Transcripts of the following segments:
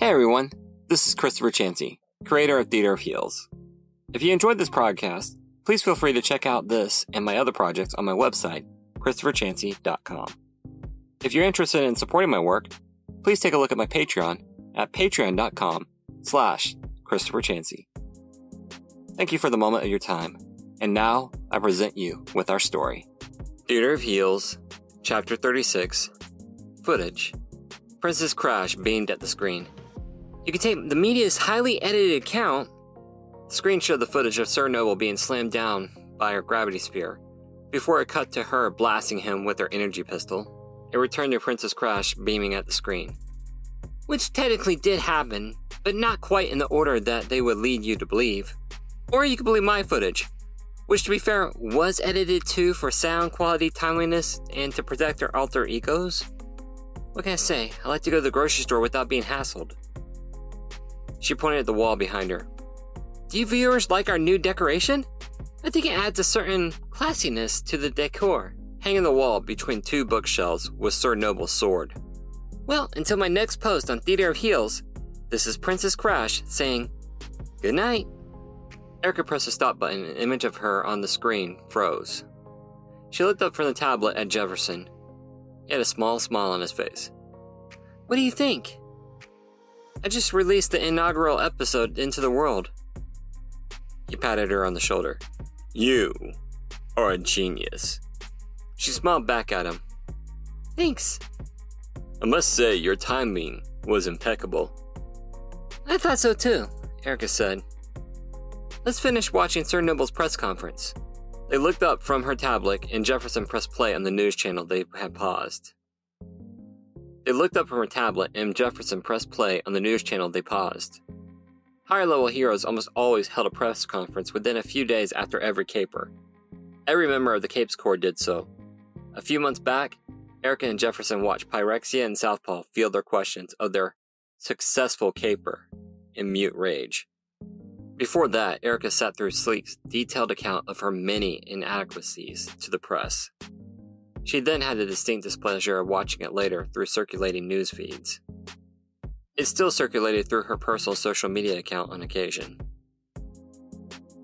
Hey everyone, this is Christopher Chansey, creator of Theater of Heels. If you enjoyed this podcast, please feel free to check out this and my other projects on my website, christopherchansey.com. If you're interested in supporting my work, please take a look at my Patreon at patreon.com slash Christopher Chansey. Thank you for the moment of your time, and now I present you with our story. Theater of Heels, Chapter 36, Footage. Princess Crash beamed at the screen. You can take the media's highly edited account. The screen showed the footage of Sir Noble being slammed down by her gravity spear, before it cut to her blasting him with her energy pistol. It returned to Princess Crash beaming at the screen. Which technically did happen, but not quite in the order that they would lead you to believe. Or you could believe my footage, which to be fair was edited too for sound quality, timeliness, and to protect their alter egos. What can I say? I like to go to the grocery store without being hassled. She pointed at the wall behind her. Do you viewers like our new decoration? I think it adds a certain classiness to the decor. Hanging the wall between two bookshelves was Sir Noble's sword. Well, until my next post on Theater of Heels, this is Princess Crash saying, Good night. Erica pressed the stop button and an image of her on the screen froze. She looked up from the tablet at Jefferson. He had a small smile on his face. What do you think? I just released the inaugural episode into the world. He patted her on the shoulder. You are a genius. She smiled back at him. Thanks. I must say, your timing was impeccable. I thought so too, Erica said. Let's finish watching Sir Noble's press conference. They looked up from her tablet, and Jefferson pressed play on the news channel they had paused. They looked up from her tablet, and Jefferson pressed play on the news channel they paused. Higher level heroes almost always held a press conference within a few days after every caper. Every member of the Capes Corps did so. A few months back, Erica and Jefferson watched Pyrexia and Southpaw field their questions of their successful caper in mute rage. Before that, Erica sat through Sleek's detailed account of her many inadequacies to the press. She then had the distinct displeasure of watching it later through circulating news feeds. It still circulated through her personal social media account on occasion.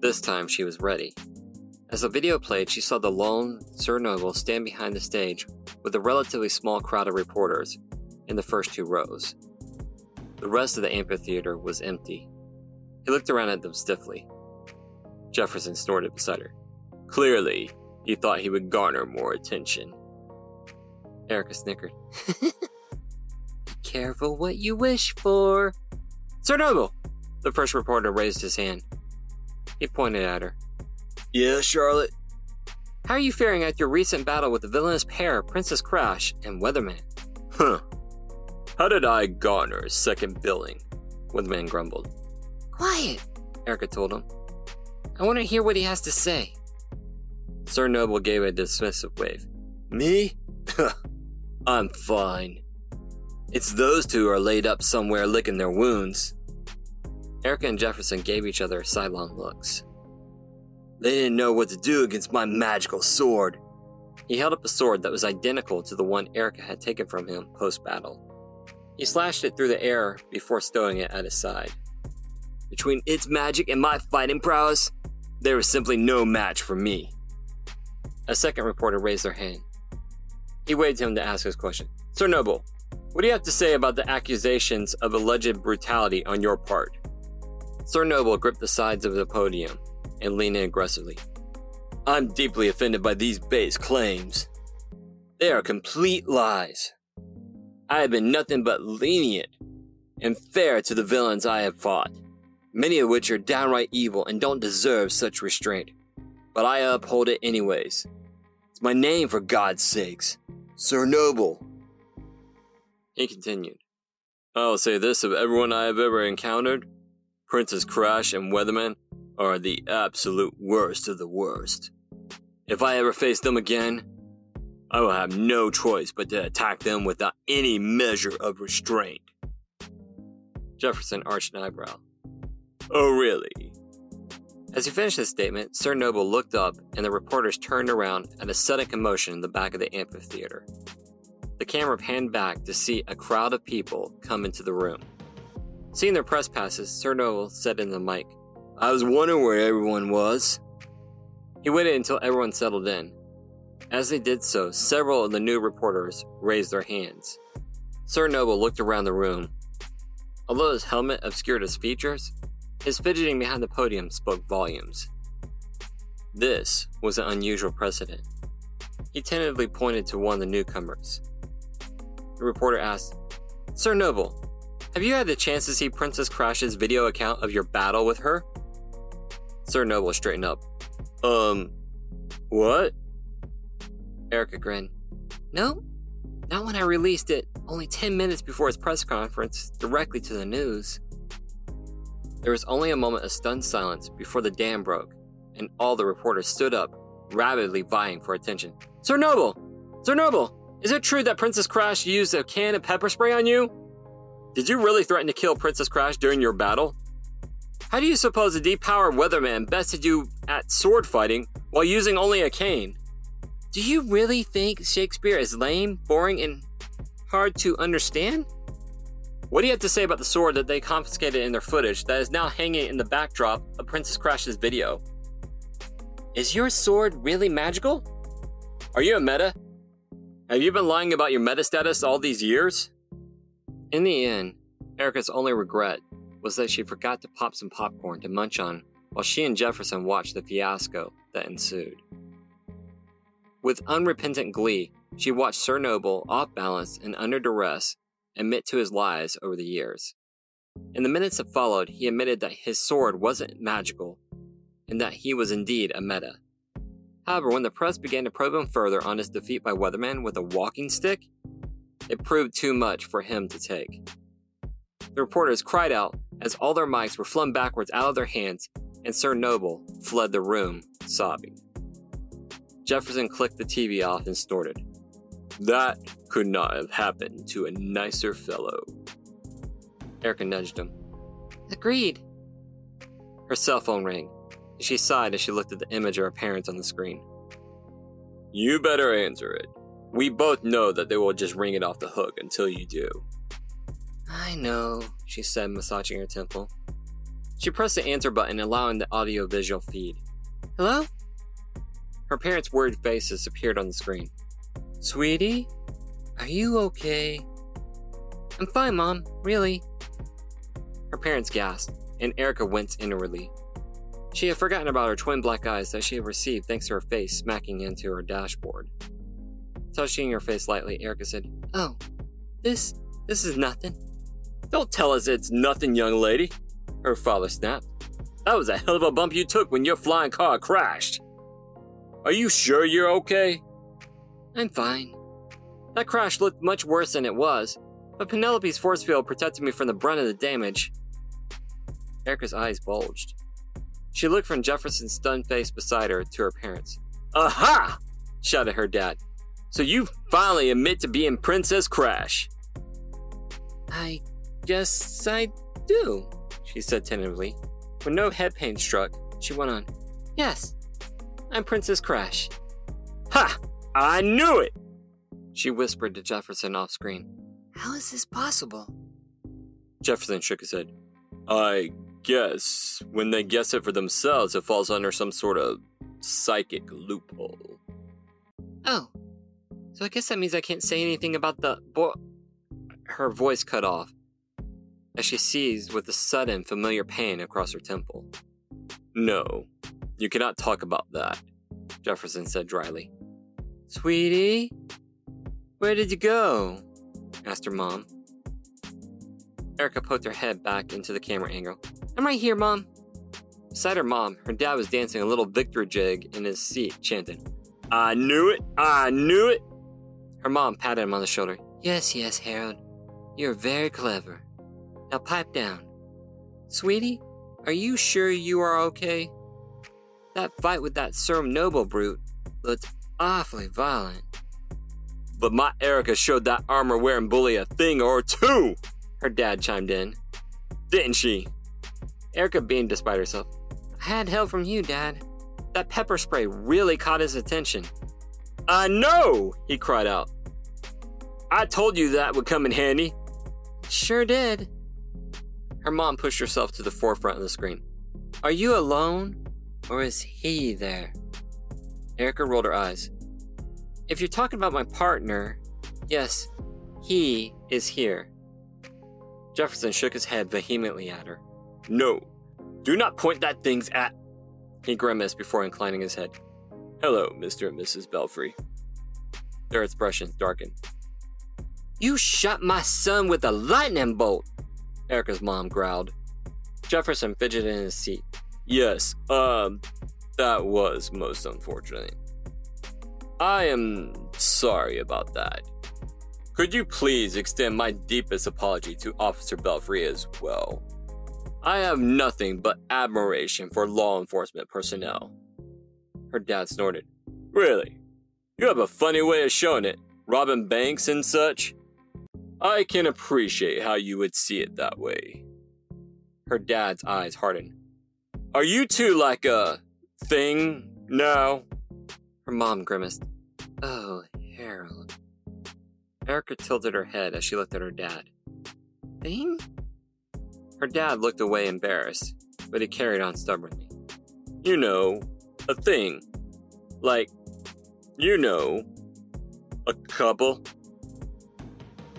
This time she was ready. As the video played, she saw the lone Sir Noble stand behind the stage with a relatively small crowd of reporters in the first two rows. The rest of the amphitheater was empty. He looked around at them stiffly. Jefferson snorted beside her. Clearly, he thought he would garner more attention. Erica snickered. Be careful what you wish for. Sir Noble! The first reporter raised his hand. He pointed at her. Yeah, Charlotte? How are you faring at your recent battle with the villainous pair, Princess Crash and Weatherman? Huh. How did I garner second billing? Weatherman grumbled. Quiet, Erica told him. I want to hear what he has to say. Sir Noble gave a dismissive wave. Me? I'm fine. It's those two are laid up somewhere licking their wounds. Erica and Jefferson gave each other sidelong looks. They didn't know what to do against my magical sword. He held up a sword that was identical to the one Erica had taken from him post battle. He slashed it through the air before stowing it at his side. Between its magic and my fighting prowess, there was simply no match for me. A second reporter raised their hand. He waved him to ask his question. Sir Noble, what do you have to say about the accusations of alleged brutality on your part? Sir Noble gripped the sides of the podium and leaned in aggressively. I'm deeply offended by these base claims. They are complete lies. I have been nothing but lenient and fair to the villains I have fought, many of which are downright evil and don't deserve such restraint. But I uphold it anyways. It's my name, for God's sakes. Sir Noble. He continued. I'll say this of everyone I have ever encountered Princess Crash and Weatherman are the absolute worst of the worst. If I ever face them again, I will have no choice but to attack them without any measure of restraint. Jefferson arched an eyebrow. Oh, really? As he finished his statement, Sir Noble looked up and the reporters turned around at a sudden commotion in the back of the amphitheater. The camera panned back to see a crowd of people come into the room. Seeing their press passes, Sir Noble said in the mic, I was wondering where everyone was. He waited until everyone settled in. As they did so, several of the new reporters raised their hands. Sir Noble looked around the room. Although his helmet obscured his features, his fidgeting behind the podium spoke volumes. This was an unusual precedent. He tentatively pointed to one of the newcomers. The reporter asked, Sir Noble, have you had the chance to see Princess Crash's video account of your battle with her? Sir Noble straightened up. Um, what? Erica grinned. No, not when I released it only 10 minutes before his press conference, directly to the news. There was only a moment of stunned silence before the dam broke, and all the reporters stood up, rabidly vying for attention. Sir Noble! Sir Noble! Is it true that Princess Crash used a can of pepper spray on you? Did you really threaten to kill Princess Crash during your battle? How do you suppose a depowered weatherman bested you at sword fighting while using only a cane? Do you really think Shakespeare is lame, boring, and hard to understand? What do you have to say about the sword that they confiscated in their footage that is now hanging in the backdrop of Princess Crash's video? Is your sword really magical? Are you a meta? Have you been lying about your meta status all these years? In the end, Erica's only regret was that she forgot to pop some popcorn to munch on while she and Jefferson watched the fiasco that ensued. With unrepentant glee, she watched Sir Noble, off balance and under duress, admit to his lies over the years. In the minutes that followed, he admitted that his sword wasn't magical and that he was indeed a meta. However, when the press began to probe him further on his defeat by Weatherman with a walking stick, it proved too much for him to take. The reporters cried out as all their mics were flung backwards out of their hands, and Sir Noble fled the room, sobbing. Jefferson clicked the TV off and snorted. That could not have happened to a nicer fellow. Erica nudged him. Agreed. Her cell phone rang. She sighed as she looked at the image of her parents on the screen. You better answer it. We both know that they will just ring it off the hook until you do. I know, she said, massaging her temple. She pressed the answer button, allowing the audio visual feed. Hello? Her parents' worried faces appeared on the screen. Sweetie? Are you okay? I'm fine, Mom. Really? Her parents gasped, and Erica winced inwardly. She had forgotten about her twin black eyes that she had received thanks to her face smacking into her dashboard. Touching her face lightly, Erica said, Oh, this, this is nothing. Don't tell us it's nothing, young lady, her father snapped. That was a hell of a bump you took when your flying car crashed. Are you sure you're okay? I'm fine. That crash looked much worse than it was, but Penelope's force field protected me from the brunt of the damage. Erica's eyes bulged. She looked from Jefferson's stunned face beside her to her parents. Aha! shouted her dad. So you finally admit to being Princess Crash. I guess I do, she said tentatively. When no head pain struck, she went on. Yes, I'm Princess Crash. Ha! I knew it! She whispered to Jefferson off screen. How is this possible? Jefferson shook his head. I guess when they guess it for themselves, it falls under some sort of psychic loophole. Oh, so I guess that means I can't say anything about the boy. Her voice cut off as she seized with a sudden familiar pain across her temple. No, you cannot talk about that, Jefferson said dryly. Sweetie, where did you go? asked her mom. Erica poked her head back into the camera angle. I'm right here, Mom. Beside her mom, her dad was dancing a little victory jig in his seat, chanting, I knew it! I knew it! Her mom patted him on the shoulder. Yes, yes, Harold. You're very clever. Now pipe down. Sweetie, are you sure you are okay? That fight with that Sir Noble brute looked awfully violent. But my Erica showed that armor wearing bully a thing or two, her dad chimed in. Didn't she? Erica beamed despite herself. I had help from you, Dad. That pepper spray really caught his attention. I know, he cried out. I told you that would come in handy. Sure did. Her mom pushed herself to the forefront of the screen. Are you alone? Or is he there? Erica rolled her eyes. If you're talking about my partner, yes, he is here. Jefferson shook his head vehemently at her. No, do not point that things at. He grimaced before inclining his head. Hello, Mr. and Mrs. Belfry. Their expressions darkened. You shot my son with a lightning bolt, Erica's mom growled. Jefferson fidgeted in his seat. Yes, um, that was most unfortunate. I am sorry about that. Could you please extend my deepest apology to Officer Belfry as well? I have nothing but admiration for law enforcement personnel. Her dad snorted. Really? You have a funny way of showing it, robbing banks and such. I can appreciate how you would see it that way. Her dad's eyes hardened. Are you two like a thing now? Her mom grimaced. Oh, Harold. Erica tilted her head as she looked at her dad. Thing? Her dad looked away embarrassed, but he carried on stubbornly. You know, a thing. Like, you know, a couple.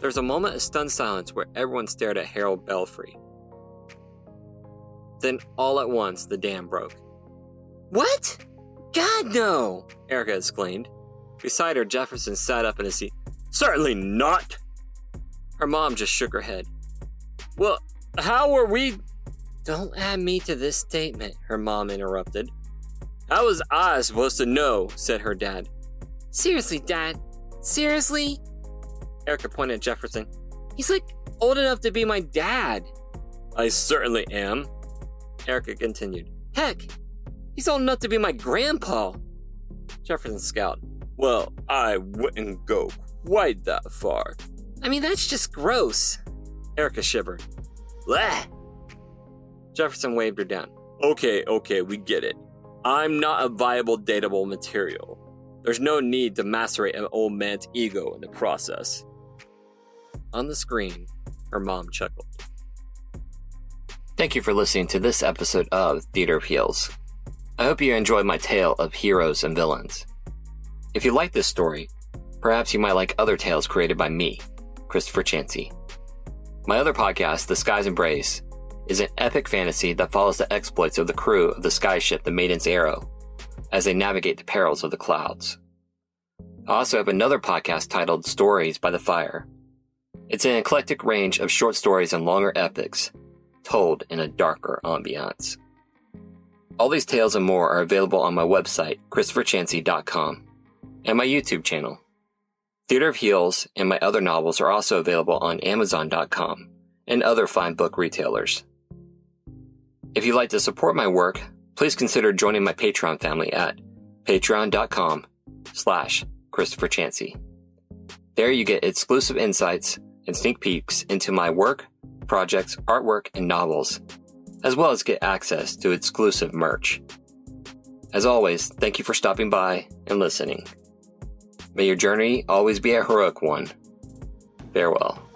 There was a moment of stunned silence where everyone stared at Harold Belfry. Then, all at once, the dam broke. What? God, no! Erica exclaimed. Beside her, Jefferson sat up in his seat. Certainly not! Her mom just shook her head. Well, how are we. Don't add me to this statement, her mom interrupted. How was I supposed to know? said her dad. Seriously, Dad? Seriously? Erica pointed at Jefferson. He's like old enough to be my dad. I certainly am. Erica continued. Heck, he's old enough to be my grandpa. Jefferson scowled. Well, I wouldn't go quite that far. I mean, that's just gross. Erica shivered. Blah! Jefferson waved her down. Okay, okay, we get it. I'm not a viable dateable material. There's no need to macerate an old man's ego in the process. On the screen, her mom chuckled. Thank you for listening to this episode of Theater Heels. I hope you enjoyed my tale of heroes and villains. If you like this story, perhaps you might like other tales created by me, Christopher Chansey. My other podcast, The Skies Embrace, is an epic fantasy that follows the exploits of the crew of the skyship the Maiden's Arrow as they navigate the perils of the clouds. I also have another podcast titled Stories by the Fire. It's an eclectic range of short stories and longer epics told in a darker ambiance. All these tales and more are available on my website, ChristopherChansey.com, and my YouTube channel. Theater of Heels and my other novels are also available on Amazon.com and other fine book retailers. If you'd like to support my work, please consider joining my Patreon family at patreon.com slash Christopher Chansey. There you get exclusive insights and sneak peeks into my work, projects, artwork, and novels, as well as get access to exclusive merch. As always, thank you for stopping by and listening. May your journey always be a heroic one. Farewell.